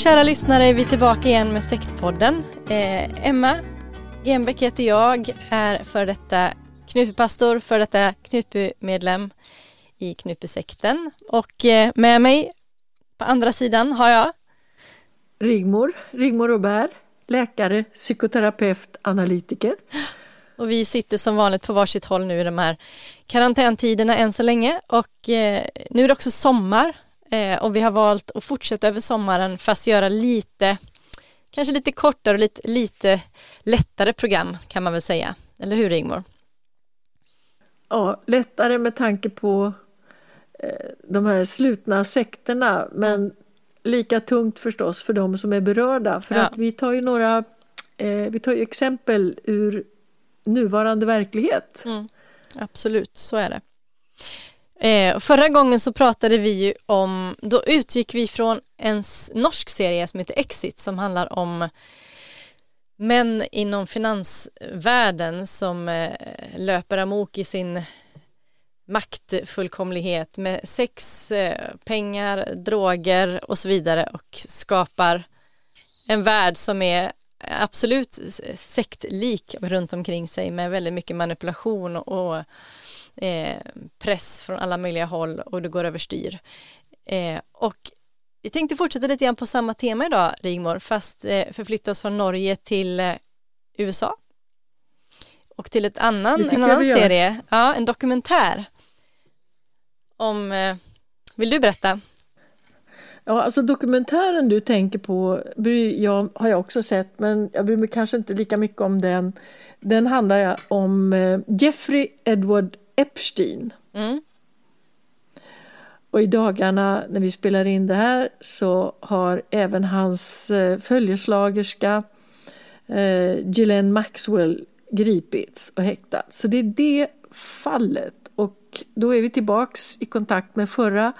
kära lyssnare är vi tillbaka igen med Sektpodden. Eh, Emma Genbeck heter jag, är för detta Knutbypastor, för detta Knutbymedlem i Knutbysekten och eh, med mig på andra sidan har jag Rigmor, Rigmor Robert, läkare, psykoterapeut, analytiker. Och vi sitter som vanligt på varsitt håll nu i de här karantäntiderna än så länge och eh, nu är det också sommar Eh, och vi har valt att fortsätta över sommaren fast göra lite, kanske lite kortare och lite, lite lättare program kan man väl säga. Eller hur Rigmor? Ja, lättare med tanke på eh, de här slutna sekterna men lika tungt förstås för de som är berörda. För ja. att vi tar ju några eh, vi tar ju exempel ur nuvarande verklighet. Mm, absolut, så är det. Eh, förra gången så pratade vi ju om, då utgick vi från en norsk serie som heter Exit som handlar om män inom finansvärlden som eh, löper amok i sin maktfullkomlighet med sex, eh, pengar, droger och så vidare och skapar en värld som är absolut sektlik runt omkring sig med väldigt mycket manipulation och och press från alla möjliga håll och det går överstyr. Eh, och vi tänkte fortsätta lite grann på samma tema idag, Rigmor, fast eh, förflytta oss från Norge till eh, USA. Och till ett annan, en annan serie, ja, en dokumentär. Om, eh, vill du berätta? Ja, alltså dokumentären du tänker på jag, har jag också sett, men jag bryr mig kanske inte lika mycket om den. Den handlar om eh, Jeffrey Edward Epstein. Mm. Och i dagarna när vi spelar in det här så har även hans eh, följeslagerska eh, Ghislaine Maxwell gripits och häktats. Så det är det fallet. Och då är vi tillbaks i kontakt med förra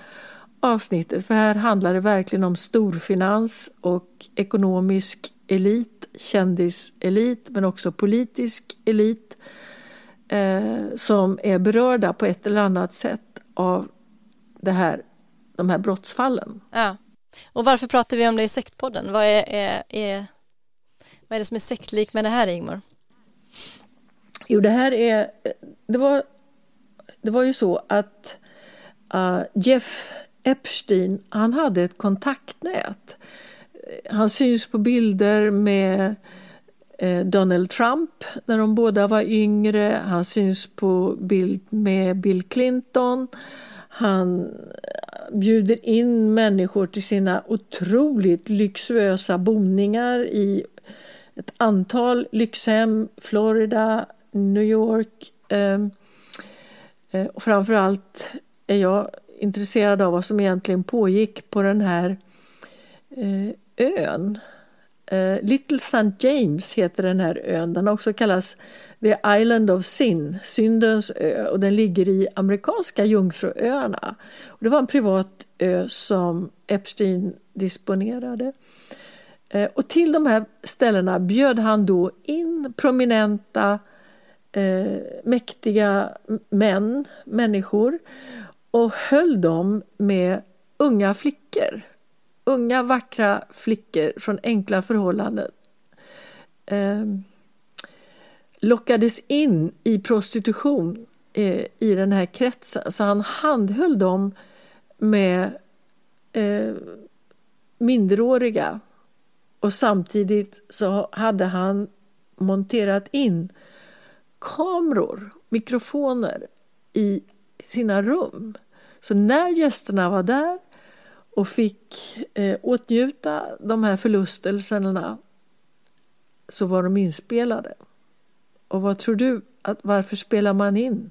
avsnittet för här handlar det verkligen om storfinans och ekonomisk elit, kändiselit men också politisk elit eh, som är berörda på ett eller annat sätt av det här, de här brottsfallen. Ja. Och varför pratar vi om det i sektpodden? Vad är, är, är, vad är det som är sektlik med det här Ingmar? Jo, det här är, det var, det var ju så att uh, Jeff Epstein, han hade ett kontaktnät. Han syns på bilder med Eh, Eh, Donald Trump när de båda var yngre. Han syns på bild med Bill Clinton. Han eh, bjuder in människor till sina otroligt lyxuösa boningar i ett antal lyxhem, Florida, New York. Ehm, eh, och framförallt är jag intresserad av vad som egentligen pågick på den här ön Eh, Little St. James heter den här ön. Den har också kallats The Island of Sin, syndens ö, och den ligger i amerikanska Jungfruöarna. Och det var en privat ö som Epstein disponerade. Eh, och till de här ställena bjöd han då in prominenta, eh, mäktiga män, människor och höll dem med unga flickor. Unga vackra flickor från enkla förhållanden. Eh, lockades in i prostitution eh, i den här kretsen. Så han handhöll dem med eh, minderåriga och samtidigt så hade han monterat in kameror, mikrofoner i sina rum. Så när gästerna var där och fick eh, åtnjuta de här förlustelserna så var de inspelade. Och vad tror du? Att varför spelar man in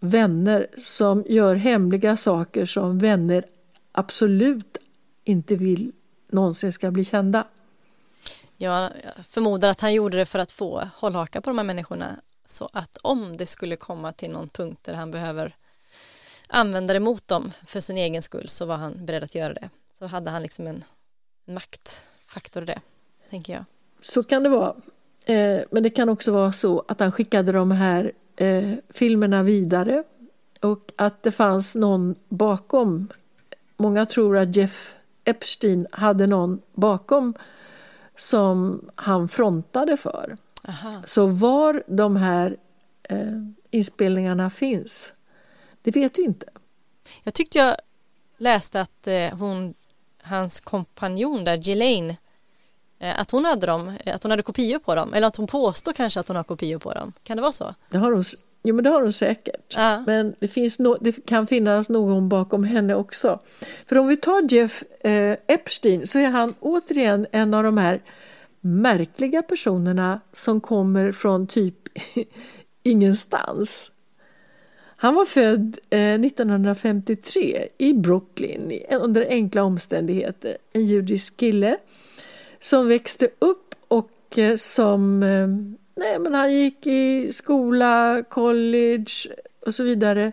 vänner som gör hemliga saker som vänner absolut inte vill någonsin ska bli kända? Jag förmodar att han gjorde det för att få hållhaka på de här människorna så att om det skulle komma till någon punkt där han behöver använda det mot dem för sin egen skull så var han beredd att göra det. Så hade han liksom en maktfaktor i det, tänker jag. Så kan det vara. Eh, men det kan också vara så att han skickade de här eh, filmerna vidare och att det fanns någon bakom. Många tror att Jeff Epstein hade någon bakom som han frontade för. Aha. Så var de här eh, inspelningarna finns, det vet vi inte. Jag tyckte jag läste att eh, hon, hans kompanjon där, Ghislaine, eh, att hon hade dem, att hon hade kopior på dem, eller att hon påstår kanske att hon har kopior på dem. Kan det vara så? Det har hon, jo men det har hon säkert. Ja. Men det, finns no, det kan finnas någon bakom henne också. För om vi tar Jeff eh, Epstein så är han återigen en av de här märkliga personerna som kommer från typ ingenstans. Han var född eh, 1953 i Brooklyn under enkla omständigheter. En judisk kille som växte upp och eh, som eh, nej, men han gick i skola, college och så vidare.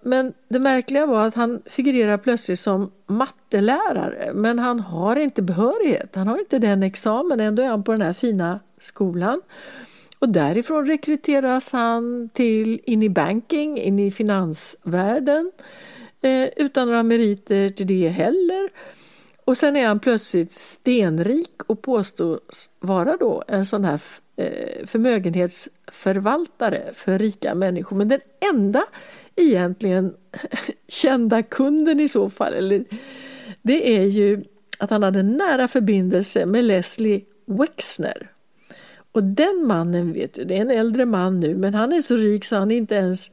Men det märkliga var att han figurerar plötsligt som mattelärare men han har inte behörighet, han har inte den examen, ändå är han på den här fina skolan. Och därifrån rekryteras han till in i banking, in i finansvärlden eh, utan några meriter till det heller. Och sen är han plötsligt stenrik och påstås vara då en sån här eh, förmögenhetsförvaltare för rika människor. Men den enda egentligen kända kunden i så fall, eller, det är ju att han hade en nära förbindelse med Leslie Wexner. Och den mannen, vet du, det är en äldre man nu, men han är så rik så han är inte ens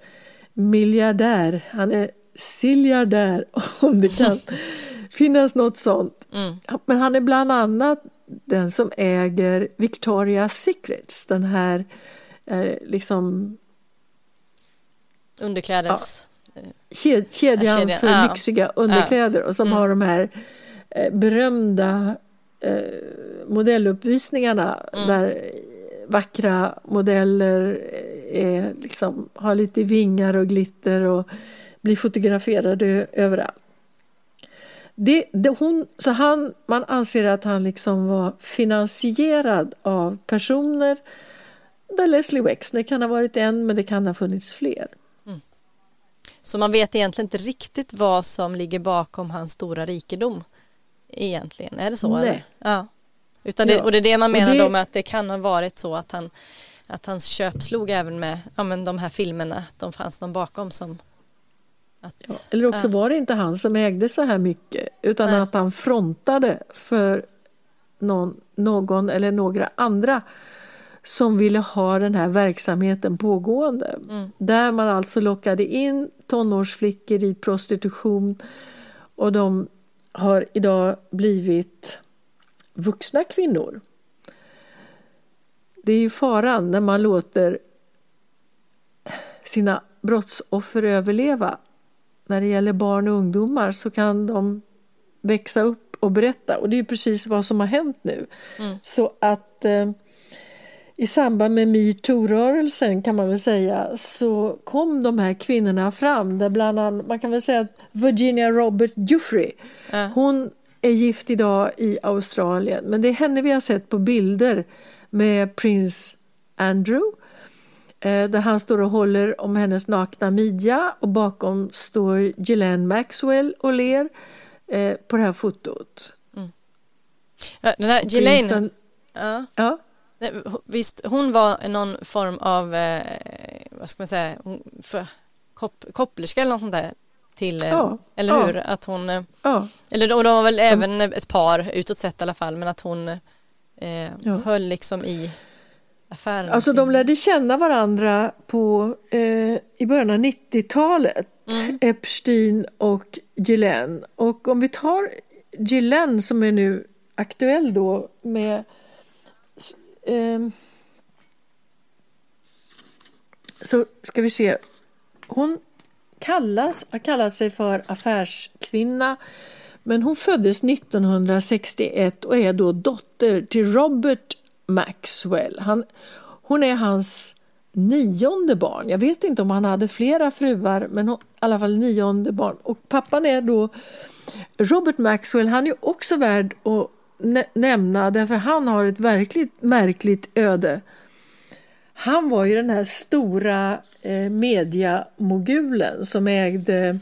miljardär. Han är siljardär, om det kan finnas något sånt. Mm. Men han är bland annat den som äger Victoria's Secrets, den här eh, liksom Underklädes... Ja, kedjan, kedjan för ja. lyxiga underkläder och som mm. har de här eh, berömda eh, modelluppvisningarna mm. där vackra modeller är, liksom, har lite vingar och glitter och blir fotograferade överallt. Det, det, hon, så han, man anser att han liksom var finansierad av personer där Leslie Wexner kan ha varit en men det kan ha funnits fler. Så man vet egentligen inte riktigt vad som ligger bakom hans stora rikedom. Egentligen, är det så? Nej. Eller? Ja. Utan det, och det är det man menar det... då med att det kan ha varit så att han att hans köp slog även med ja, men de här filmerna, de fanns någon bakom som att, ja, eller också var det inte han som ägde så här mycket utan Nej. att han frontade för någon, någon eller några andra som ville ha den här verksamheten pågående. Mm. Där man alltså lockade in tonårsflickor i prostitution och de har idag blivit vuxna kvinnor. Det är ju faran när man låter sina brottsoffer överleva. När det gäller barn och ungdomar så kan de växa upp att berätta och det är precis vad som har hänt nu. Mm. Så att eh, i samband med metoo-rörelsen kan man väl säga så kom de här kvinnorna fram där bland annat, man kan väl säga att Virginia Robert Giuffre, Ja. hon är gift idag i Australien. Men det är henne vi har sett på bilder med prins Andrew eh, där han står och håller om hennes nakna midja och bakom står Ghislaine Maxwell och ler eh, på det här fotot. Ja, Den här Ghislaine, ja, Ja, visst hon var någon form av, eh, vad ska man säga, hon- för, kop, kopplerska eller något sånt där till, eh, Ja, eller ja. hur? Att hon, eh, ja, eller de, de var väl även ett par utåt sett i alla fall, men att hon eh, höll liksom i affären. Alltså de lärde känna varandra på, eh, i början av 90-talet, Mm. Epstein och Ghislaine. Och om vi tar Ghislaine som är nu aktuell då med ehm, så ska vi se. Hon kallas, har kallat sig för affärskvinna men hon föddes 1961 och är då dotter till Robert Maxwell. Han, hon är hans nionde barn. Jag vet inte om han hade flera fruar men hon, i alla fall nionde barn. Och pappan är då Robert Maxwell. Han är också värd att nä- nämna därför han har ett verkligt märkligt öde. Han var ju den här stora eh, mediamogulen som ägde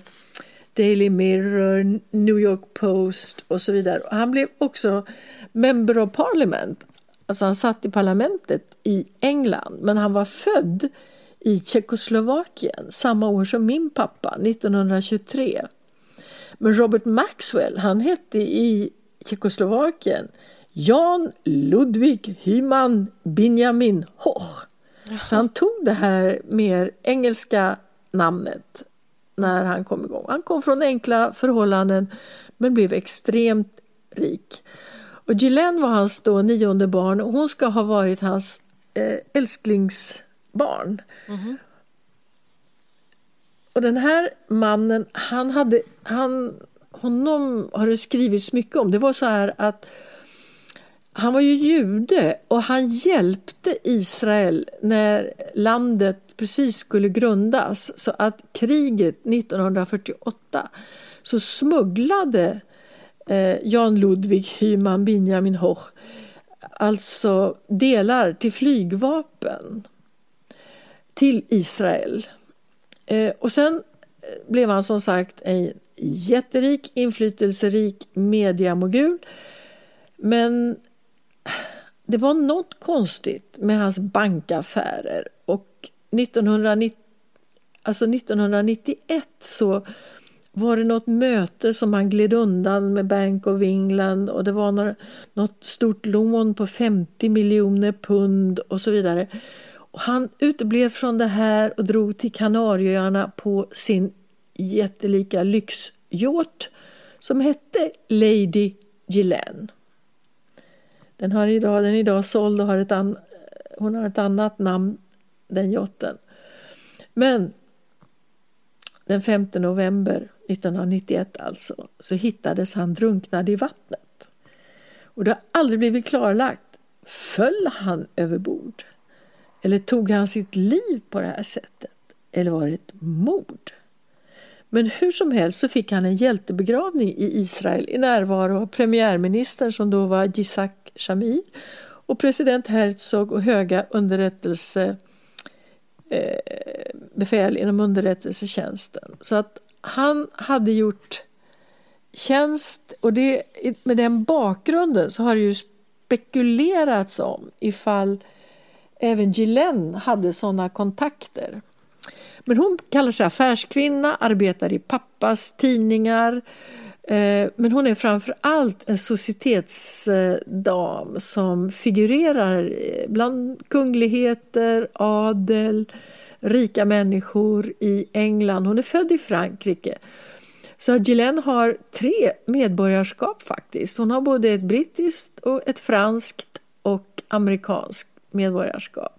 Daily Mirror, New York Post och så vidare. Och han blev också Member of Parliament. Alltså han satt i parlamentet i England men han var född i Tjeckoslovakien samma år som min pappa, 1923. Men Robert Maxwell, han hette i Tjeckoslovakien Jan Ludwig Hyman Benjamin Hoch. Så han tog det här mer engelska namnet när han kom igång. Han kom från enkla förhållanden men blev extremt rik. Och Ghislaine var hans då nionde barn och hon ska ha varit hans eh, älsklingsbarn. Och den här mannen, han hade, han, honom har det skrivits mycket om. Det var så här att han var ju jude och han hjälpte Israel när landet precis skulle grundas. Så att kriget 1948 så smugglade eh, Jan Ludwig Hyman Benjamin Hoch alltså delar till flygvapen till Israel. Eh, och sen eh, blev han som sagt en jätterik, inflytelserik mediamogul. Men det var något konstigt med hans bankaffärer och 1990, alltså 1991 så var det något möte som han gled undan med Bank of England och det var några, något stort lån på 50 miljoner pund och så vidare. Och han uteblev från det här och drog till Kanarieöarna på sin jättelika lyxyacht som hette Lady Ghislaine. Den, har idag, den är idag såld och har ett an, hon har ett annat namn, den jotten. Men den 5 november 1991 alltså, så hittades han drunknad i vattnet. Och det har aldrig blivit klarlagt. Föll han över bord? Eller tog han sitt liv på det här sättet? Eller var det ett mord? Men hur som helst så fick han en hjältebegravning i Israel i närvaro av premiärministern som då var Yitzhak Shamir och president Herzog och höga underrättelse eh, befäl inom underrättelsetjänsten. Så att han hade gjort tjänst och det, med den bakgrunden så har det ju spekulerats om ifall även Gillen hade sådana kontakter. Men hon kallar sig affärskvinna, arbetar i pappas tidningar. Eh, men hon är framför allt en societetsdam som figurerar eh, bland kungligheter, adel, rika människor i England. Hon är född i Frankrike. Så Ghislaine har tre medborgarskap faktiskt. Hon har både ett brittiskt, och ett franskt och amerikanskt medborgarskap.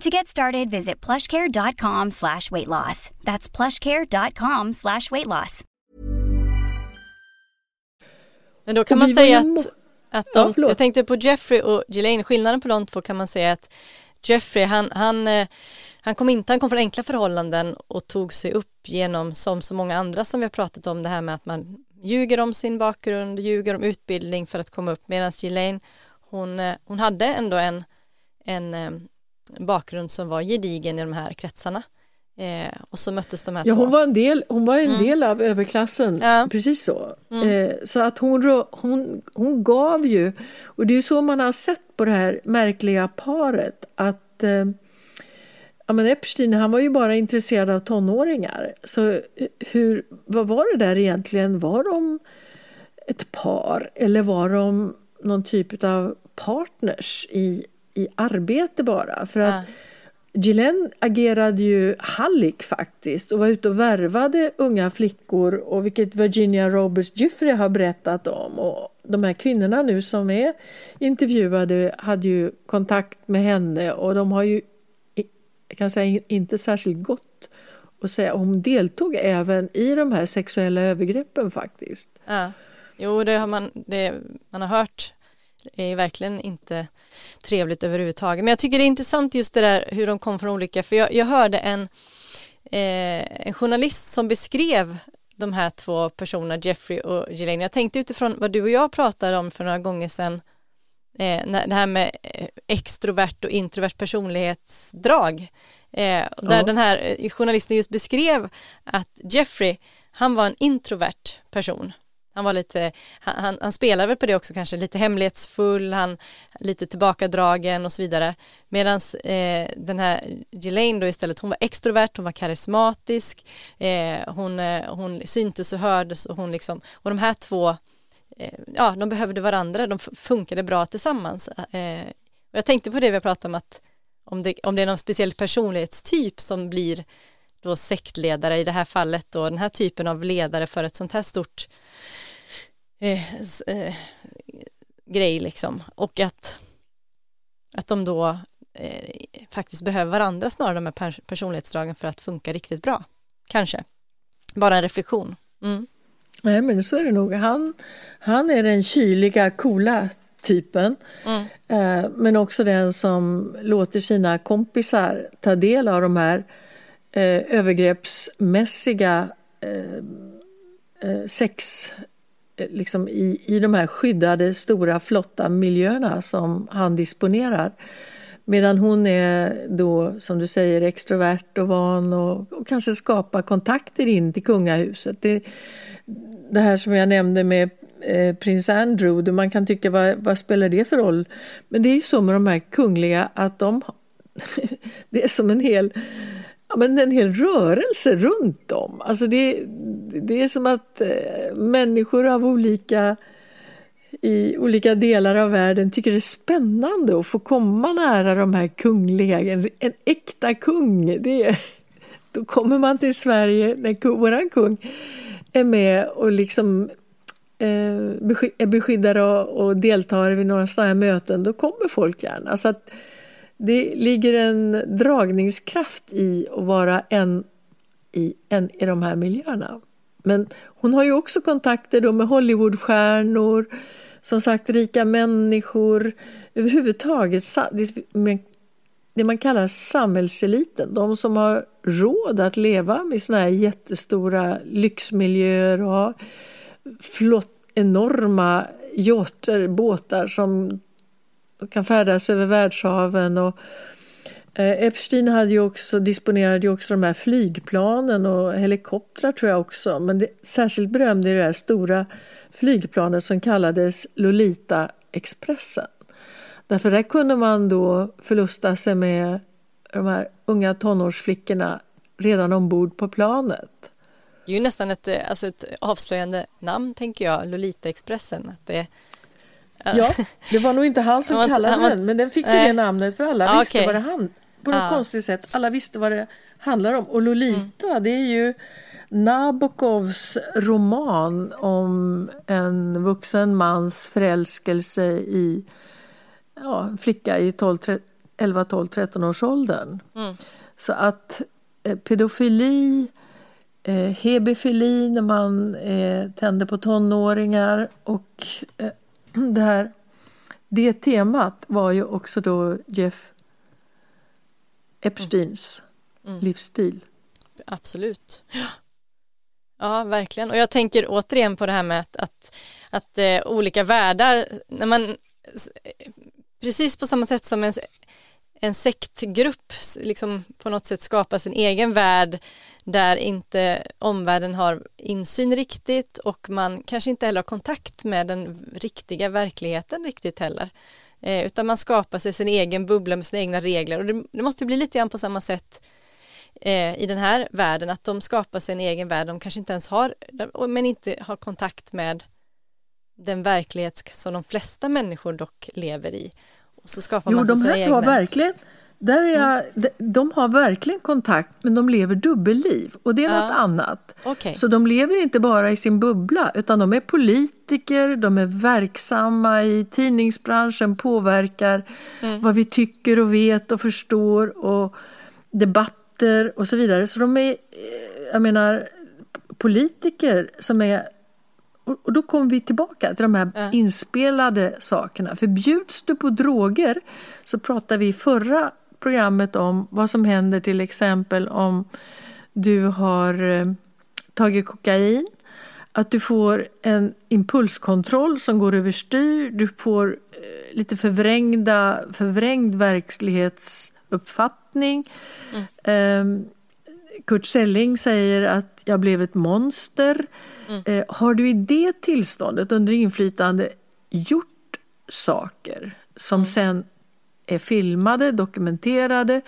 To get started, visit plushcare.com slash weight loss. That's plushcare.com slash weight loss. Men då kan man säga att, att Ja, de, förlåt. jag tänkte på Jeffrey och Ghislaine, skillnaden på de två kan man säga att Jeffrey, han, han, eh, han kom inte, han kom från enkla förhållanden och tog sig upp genom, som så många andra som vi har pratat om, det här med att man ljuger om sin bakgrund, ljuger om utbildning för att komma upp, medan Ghislaine, hon, eh, hon hade ändå en, en eh, bakgrund som var gedigen i de här kretsarna. Eh, och så möttes de här Ja, två. hon var en del, hon var en del av överklassen, Mm. Ja. precis så. Eh, så att hon, hon, hon gav ju, och det är ju så man har sett på det här märkliga paret, att eh, ja, men Epstein han var ju bara intresserad av tonåringar. Så eh, hur, vad var det där egentligen? Var de ett par eller var de någon typ av partners i, i arbete bara? För att Gillen agerade ju hallick faktiskt och var ute och värvade unga flickor och vilket Virginia Roberts Giffrey har berättat om. Och de här kvinnorna nu som är intervjuade hade ju kontakt med henne och de har ju jag kan säga inte särskilt gott att säga. Hon deltog även i de här sexuella övergreppen faktiskt. Ja. Jo, det har man, det man har hört är verkligen inte trevligt överhuvudtaget. Men jag tycker det är intressant just det där hur de kom från olika, för jag, jag hörde en, eh, en journalist som beskrev de här två personerna, Jeffrey och Ghislaine. Jag tänkte utifrån vad du och jag pratade om för några gånger sedan, eh, det här med eh, extrovert och introvert personlighetsdrag. Eh, där Ja. den här eh, journalisten just beskrev att Jeffrey, han var en introvert person. Han var lite, han, han, han spelade väl på det också kanske, lite hemlighetsfull, han lite tillbakadragen och så vidare. Medan eh, den här Ghislaine då istället, hon var extrovert, hon var karismatisk, eh, hon, eh, hon syntes och hördes och hon liksom, och de här två, eh, ja de behövde varandra, de funkade bra tillsammans. Eh, och jag tänkte på det vi pratade om att om det, om det är någon speciell personlighetstyp som blir då sektledare i det här fallet då, den här typen av ledare för ett sånt här stort eh, eh, grej liksom och att att de då eh, faktiskt behöver varandra snarare de här pers- personlighetsdragen för att funka riktigt bra kanske bara en reflektion mm. Nej, men så är det nog. Han, han är den kyliga, coola typen. Mm. Eh, men också den som låter sina kompisar ta del av de här eh, övergreppsmässiga eh, sex Eh, liksom i, i de här skyddade, stora, flotta miljöerna som han disponerar. Medan hon är då, som du säger, extrovert och van och, och kanske skapar kontakter in till kungahuset. Det, det här som jag nämnde med eh, prins Andrew, då man kan tycka vad, vad spelar det för roll? Men det är ju så med de här kungliga att de det är som en hel, ja, men en hel rörelse runt dem. Alltså det, det är som att eh, människor av olika i olika delar av världen tycker det är spännande att få komma nära de här kungliga, en, en äkta kung. Det är, då kommer man till Sverige när vår våran kung är med och liksom eh, är beskyddare och, och deltar vid några sådana här möten, då kommer folk gärna. Så att det ligger en dragningskraft i att vara en i, en i de här miljöerna. Men hon har ju också kontakter då med Hollywoodstjärnor, som sagt rika människor, överhuvudtaget det- med det man kallar samhällseliten. De som har råd att leva med såna här jättestora lyxmiljöer och ha flott, enorma yachter, båtar som kan färdas över världshaven. Och, eh, Epstein hade ju också, disponerade ju också de här flygplanen och helikoptrar tror jag också. Men det, särskilt berömd är det här stora flygplanet som kallades Lolita Expressen. Därför där kunde man då förlusta sig med de här unga tonårsflickorna redan ombord på planet. Det är ju nästan ett, eh, alltså ett avslöjande namn tänker jag, Lolita-expressen. det, Ja, det var nog inte han som han kallade han, den, men den fick ju det namnet för alla ah, visste okay. vad det handlade På något ah. konstigt sätt, alla visste vad det handlar om. Och Lolita, mm. det är ju Nabokovs roman om en vuxen mans förälskelse i ja, en flicka i 12, 11, 12, 13 års åldern. Mm. Så att eh, pedofili, eh, hebefili när man eh, tänder på tonåringar och eh, det här det temat var ju också då Jeff Epsteins mm. mm. livsstil. Absolut. Ja, verkligen. Och jag tänker återigen på det här med att, att, att eh, olika världar, när man precis på samma sätt som en, en sektgrupp liksom på något sätt skapar sin egen värld där inte omvärlden har insyn riktigt och man kanske inte heller har kontakt med den riktiga verkligheten riktigt heller. Eh, utan man skapar sig sin egen bubbla med sina egna regler och det, det måste bli lite grann på samma sätt eh, i den här världen att de skapar sig en egen värld de kanske inte ens har men inte har kontakt med den verklighet som de flesta människor dock lever i. Och så skapar jo, man de här egna. har verkligen där är jag, mm. de, har verkligen kontakt men de lever dubbelliv och det är ja. något annat. Okay. Så de lever inte bara i sin bubbla utan de är politiker, de är verksamma i tidningsbranschen, påverkar mm. vad vi tycker och vet och förstår och debatter och så vidare. Så de är, eh, jag menar, politiker som är och då kommer vi tillbaka till de här ja. inspelade sakerna. För bjuds du på droger så pratade vi i förra programmet om vad som händer till exempel om du har eh, tagit kokain, att du får en impulskontroll som går överstyr, du får eh, lite förvrängda, förvrängd verklighetsuppfattning. Mm. Eh, Kurt Selling säger att jag blev ett monster. Mm. Eh, har du i det tillståndet under inflytande gjort saker som mm. sen är filmade, dokumenterade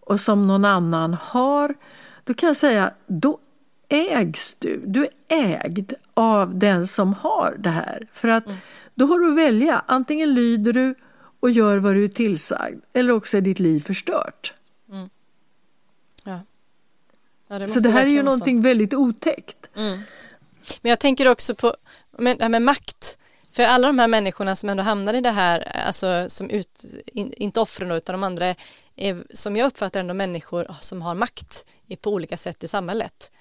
och som någon annan har, då kan jag säga då ägs du. Du är ägd av den som har det här. För att mm. då har du att välja. Antingen lyder du och gör vad du är tillsagd eller också är ditt liv förstört. Mm. Ja. Ja, det så det här är ju någonting så. väldigt otäckt. Mm. Men jag tänker också på men, det här med makt. För alla de här människorna som ändå hamnar i det här, alltså som ut, in, inte offren då, utan de andra är, som jag uppfattar ändå människor som har makt på olika sätt i samhället.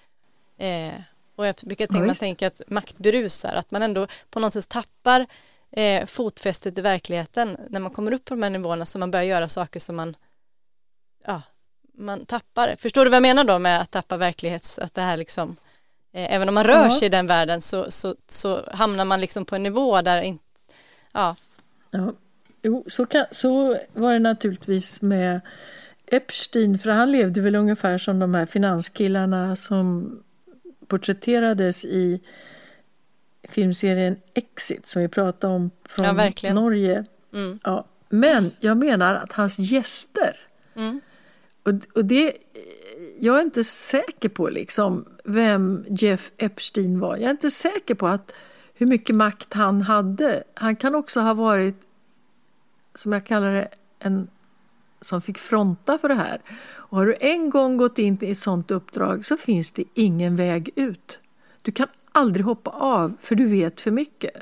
Eh, och jag brukar tänka, man tänker att makt berusar, att man ändå på något sätt tappar eh, fotfästet i verkligheten när man kommer upp på de här nivåerna så man börjar göra saker som man ja, man tappar. Förstår du vad jag menar då med att tappa verklighets, att det här liksom även om man rör sig i den världen så, så, så hamnar man liksom på en nivå där inte, ja. ja. Jo, så, kan, så var det naturligtvis med Epstein, för han levde väl ungefär som de här finanskillarna som porträtterades i filmserien Exit som vi pratade om från ja, Norge. Mm. Ja. Men jag menar att hans gäster mm. och, och det jag är inte säker på liksom vem Jeff Epstein var. Jag är inte säker på att hur mycket makt han hade. Han kan också ha varit, som jag kallar det, en som fick fronta för det här. Och har du en gång gått in i ett sådant uppdrag så finns det ingen väg ut. Du kan aldrig hoppa av för du vet för mycket.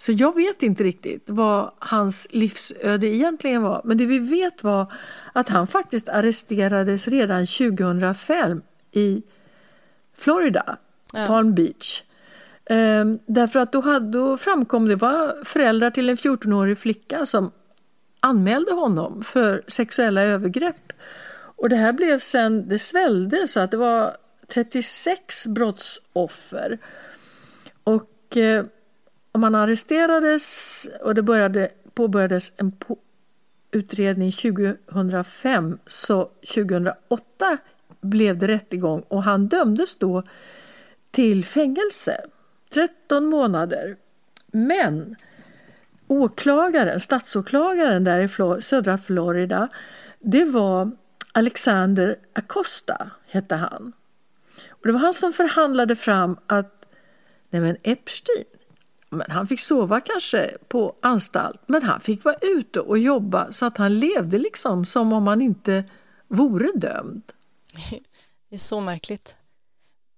Så jag vet inte riktigt vad hans livsöde egentligen var. Men det vi vet var att han faktiskt arresterades redan 2005 i Florida, ja. Palm Beach. Ehm, därför att då, hade, då framkom det var föräldrar till en 14-årig flicka som anmälde honom för sexuella övergrepp. Och det här blev sen, det svällde så att det var 36 brottsoffer. Och eh, man arresterades och det började påbörjades en på utredning 2005 så 2008 blev det rättegång och han dömdes då till fängelse. 13 månader. Men åklagaren, statsåklagaren där i Flor södra Florida, det var Alexander Acosta, hette han. Och det var han som förhandlade fram att nej men Epstein, men han fick sova kanske på anstalt, men han fick vara ute och jobba så att han levde liksom som om han inte vore dömd. Det är så märkligt.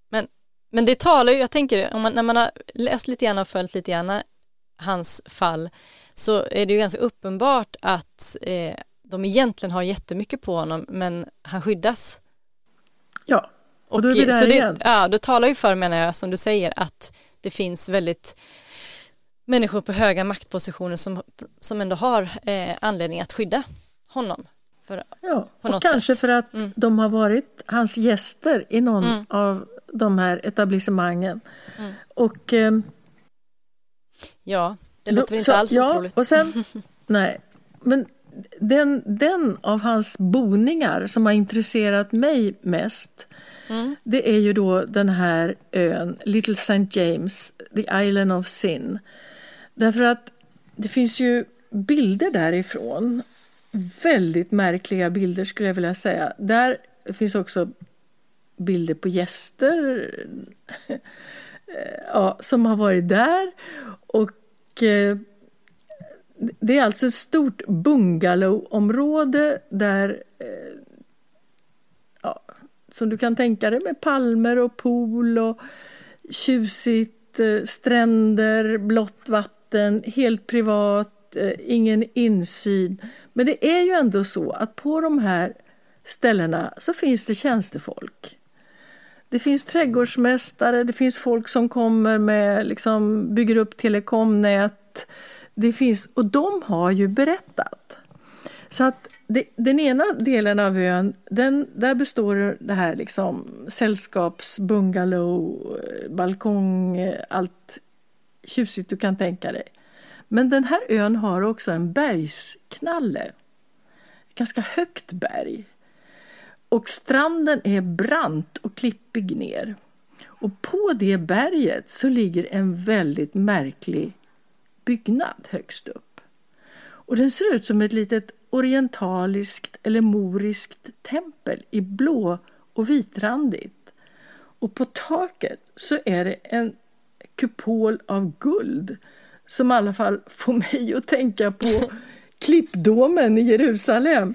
Men, men det talar ju, jag tänker, om man, när man har läst lite grann och följt lite grann hans fall så är det ju ganska uppenbart att eh, de egentligen har jättemycket på honom men han skyddas. Ja, och då är vi där så det, igen. Ja, det talar ju för menar jag som du säger att det finns väldigt människor på höga maktpositioner som, som ändå har eh, anledning att skydda honom. För, Ja, och kanske sätt. för att Mm. de har varit hans gäster i någon Mm. av de här etablissemangen. Mm. Och, ehm, Ja, det då- låter väl inte så- alls ja, otroligt. Och sen, nej, men den, den av hans boningar som har intresserat mig mest Mm. det är ju då den här ön, Little St. James, the Island of Sin. Därför att det finns ju bilder därifrån. Väldigt märkliga bilder skulle jag vilja säga. Där finns också bilder på gäster ja, som har varit där. Och eh, det är alltså ett stort bungalowområde där eh, ja, som du kan tänka dig med palmer och pool och tjusigt, eh, stränder, blått vatten, helt privat, eh, ingen insyn. Men det är ju ändå så att på de här ställena så finns det tjänstefolk. Det finns trädgårdsmästare, det finns folk som kommer med, liksom, bygger upp telekomnät. Det finns, och de har ju berättat. Så att det, den ena delen av ön, den, där består det här liksom sällskapsbungalow, balkong, allt tjusigt du kan tänka dig. Men den här ön har också en bergsknalle. Ett ganska högt berg. Och stranden är brant och klippig ner. Och på det berget så ligger en väldigt märklig byggnad högst upp. Och den ser ut som ett litet orientaliskt eller moriskt tempel i blå och vitrandigt. Och på taket så är det en kupol av guld som i alla fall får mig att tänka på klippdomen i Jerusalem.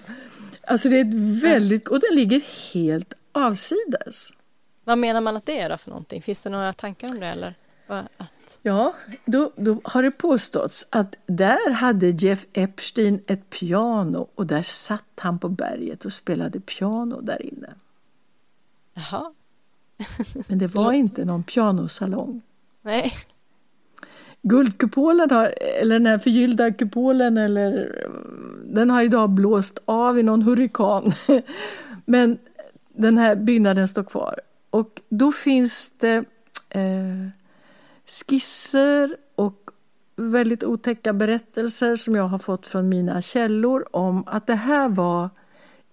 Alltså det är ett väldigt, och den ligger helt avsides. Vad menar man att det är då för någonting? Finns det några tankar om det eller? Att, Ja, då, då har det påståtts att där hade Jeff Epstein ett piano och där satt han på berget och spelade piano där inne. jaha, Men det var inte någon pianosalong nej, Guldkupolen har, eller den här förgyllda kupolen, eller, den har idag blåst av i någon hurrikan. Men den här byggnaden står kvar. Och då finns det eh, skisser och väldigt otäcka berättelser som jag har fått från mina källor om att det här var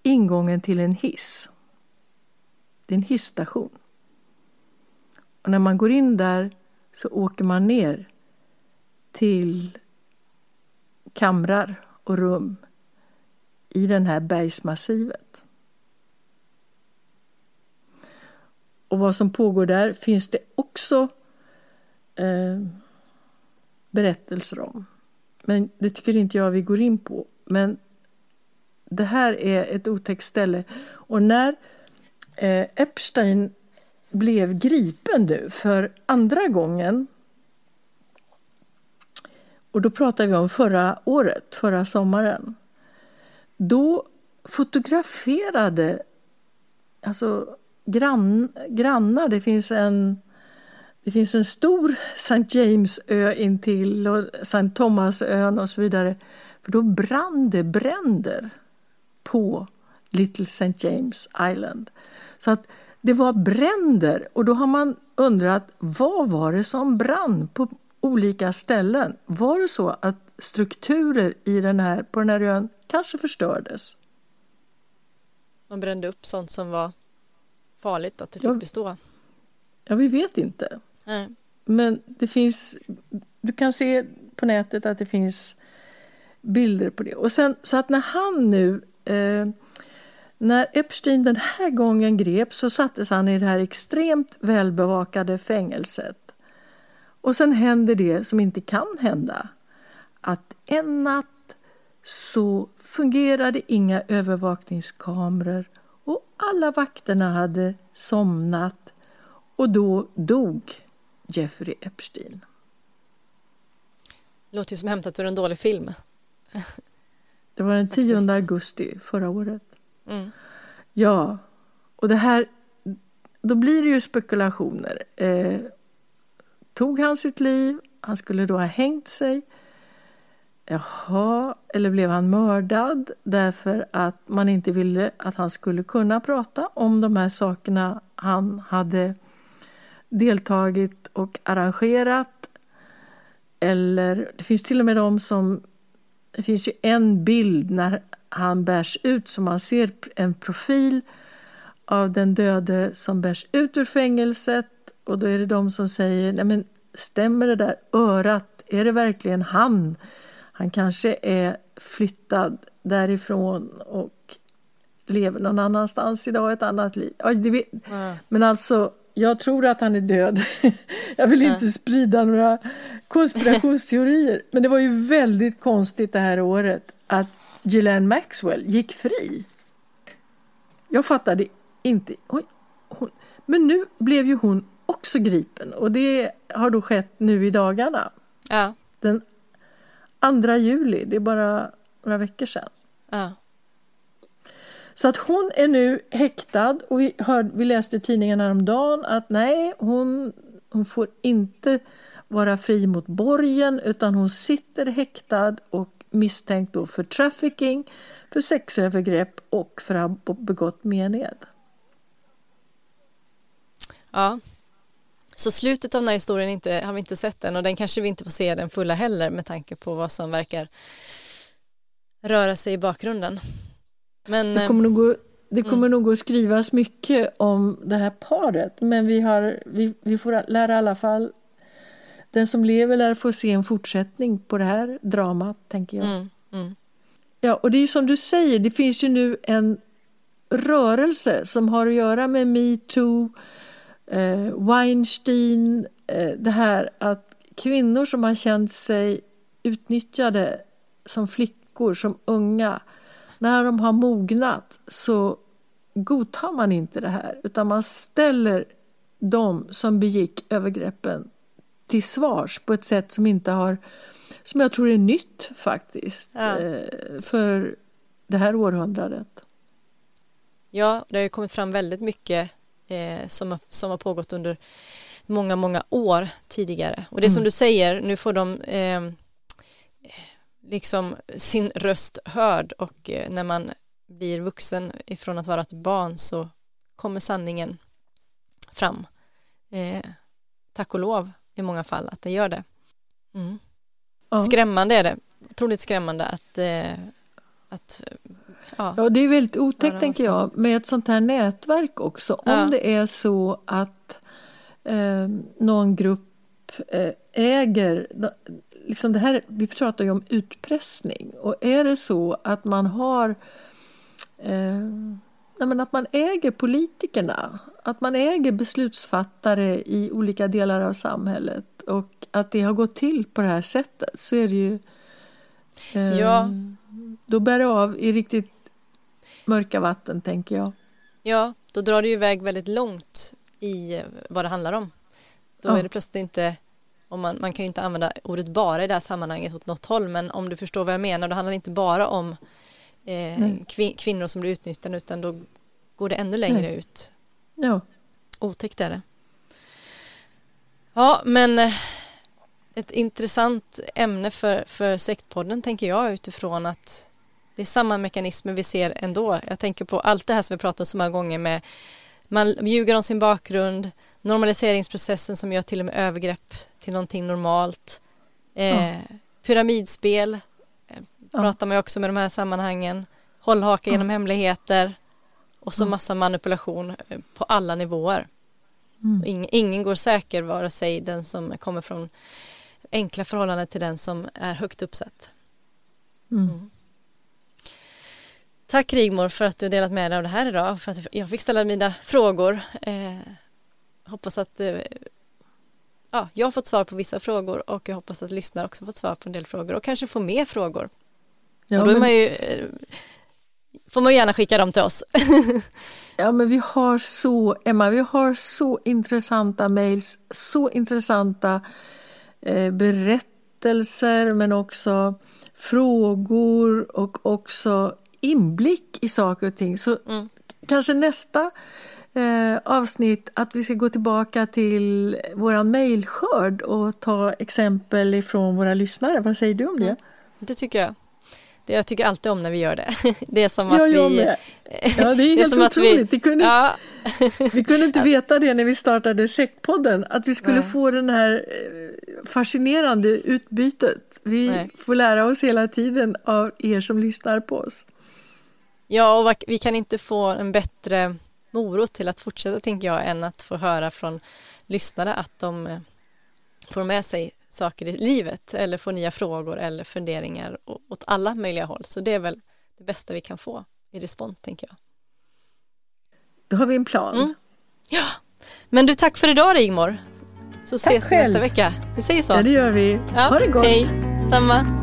ingången till en hiss. Det är en hissstation. Och när man går in där så åker man ner till kamrar och rum i den här bergsmassivet. Och vad som pågår där finns det också eh, berättelser om. Men det tycker inte jag vi går in på. Men det här är ett otäckt ställe. Och när eh, Epstein blev gripen nu för andra gången och då pratar vi om förra året, förra sommaren. Då fotograferade alltså grann, grannar, det finns en det finns en stor St. James-ö intill och St. Thomas-ön och så vidare. För då brann det bränder på Little St. James Island. Så att det var bränder och då har man undrat vad var det som brann på olika ställen? Var det så att strukturer i den här, på den här ön kanske förstördes. Man brände upp sånt som var farligt att det fick Ja. bestå. Ja, vi vet inte. Nej. Men det finns, du kan se på nätet att det finns bilder på det. Och sen, så att när han nu, eh, när Epstein den här gången greps så sattes han i det här extremt välbevakade fängelset. Och sen händer det som inte kan hända. Att en natt så fungerade inga övervakningskameror och alla vakterna hade somnat och då dog Jeffrey Epstein. Låter ju som hämtat ur en dålig film. Det var den 10 Faktiskt. augusti förra året. Mm. Ja, och det här, då blir det ju spekulationer. Eh, tog han sitt liv? Han skulle då ha hängt sig. Jaha, eller blev han mördad därför att man inte ville att han skulle kunna prata om de här sakerna han hade deltagit och arrangerat. Eller det finns till och med de som... Det finns ju en bild när han bärs ut som man ser en profil av den döde som bärs ut ur fängelset och då är det de som säger Nej, men stämmer det där örat? Är det verkligen han? Han kanske är flyttad därifrån och lever någon annanstans idag, ett annat liv. Ja. men alltså, jag tror att han är död. jag vill inte sprida några konspirationsteorier. Men det var ju väldigt konstigt det här året att Ghislaine Maxwell gick fri. Jag fattade inte. Oj, hon, men nu blev ju hon också gripen och det har då skett nu i dagarna. Ja. Den 2 juli, det är bara några veckor sedan. ja. Så att hon är nu häktad och vi, hörde, vi läste i tidningen häromdagen att nej, hon, hon får inte vara fri mot borgen utan hon sitter häktad och misstänkt då för trafficking, för sexövergrepp och för att ha begått mened. Ja. Så slutet av den här historien inte, har vi inte sett än och den kanske vi inte får se den fulla heller med tanke på vad som verkar röra sig i bakgrunden. Men Det kommer, nog, gå- det kommer nog att skrivas mycket om det här paret men vi, har, vi, vi får lära i alla fall den som lever lär få se en fortsättning på det här dramat, tänker jag. mm, mm, Ja, och det är ju som du säger, det finns ju nu en rörelse som har att göra med metoo, eh, Weinstein, eh, det här att kvinnor som har känt sig utnyttjade som flickor, som unga, när de har mognat så godtar man inte det här utan man ställer de som begick övergreppen till svars på ett sätt som inte har som jag tror är nytt faktiskt Ja. eh, för det här århundradet. Ja, det har ju kommit fram väldigt mycket eh, som, som har pågått under många, många år tidigare. Och det är som du säger, nu får de eh, liksom sin röst hörd och eh, när man blir vuxen ifrån att vara ett barn så kommer sanningen fram. Eh, tack och lov i många fall att det gör det. Mm. Ja. Skrämmande är det. Otroligt skrämmande att, eh, att ja, Ja, det är väldigt otäckt tänker jag med ett sånt här nätverk också. Ja. Om det är så att eh, någon grupp eh, äger, liksom det här, vi pratar ju om utpressning och är det så att man har eh, nej men att man äger politikerna, att man äger beslutsfattare i olika delar av samhället och att det har gått till på det här sättet så är det ju eh, Ja. då bär det av i riktigt mörka vatten, tänker jag. Ja, då drar det ju iväg väldigt långt i eh, vad det handlar om. Då Ja. är det plötsligt inte, om man, man kan ju inte använda ordet bara i det här sammanhanget åt något håll, men om du förstår vad jag menar, då handlar det inte bara om eh, kvin- kvinnor som blir utnyttjade, utan då går det ännu längre Nej. ut. Ja, Otäckt är det. Ja, men eh, ett intressant ämne för, för sektpodden tänker jag utifrån att det är samma mekanismer vi ser ändå. Jag tänker på allt det här som vi pratat om så många gånger med man ljuger om sin bakgrund, normaliseringsprocessen som gör till och med övergrepp till någonting normalt. Eh, pyramidspel eh, pratar man också med de här sammanhangen. Hållhaka genom hemligheter och så massa manipulation eh, på alla nivåer. Mm. Ingen, ingen, går säker vare sig den som kommer från enkla förhållanden till den som är högt uppsatt. Mm. Mm. Tack Rigmor för att du delat med dig av det här idag, för att jag fick ställa mina frågor. Eh, hoppas att eh, ja, jag har fått svar på vissa frågor och jag hoppas att lyssnare också fått svar på en del frågor och kanske får mer frågor. Ja, och då är man ju, eh, får man gärna skicka dem till oss. ja men vi har så, Emma, vi har så intressanta mejls, så intressanta eh, berättelser men också frågor och också inblick i saker och ting. Så mm. kanske nästa eh, avsnitt att vi ska gå tillbaka till våran mejlskörd och ta exempel ifrån våra lyssnare. Vad säger du om det? Mm. Det tycker jag. Det, jag tycker alltid om när vi gör det. Det är som att ja, vi... Ja, det är helt det är otroligt. Vi, kunde, ja. vi kunde inte veta det när vi startade Säckpodden, att vi skulle Nej. få den här eh, fascinerande utbytet. Vi Nej. får lära oss hela tiden av er som lyssnar på oss. Ja, och vi kan inte få en bättre morot till att fortsätta, tänker jag, än att få höra från lyssnare att de eh, får med sig saker i livet eller får nya frågor eller funderingar åt alla möjliga håll. Så det är väl det bästa vi kan få i respons, tänker jag. Då har vi en plan. Mm. Ja, men du tack för idag Rigmor. Så tack ses vi nästa vecka. Vi säger så. Ja, det gör vi. Ja, ha det gott. Hej, samma.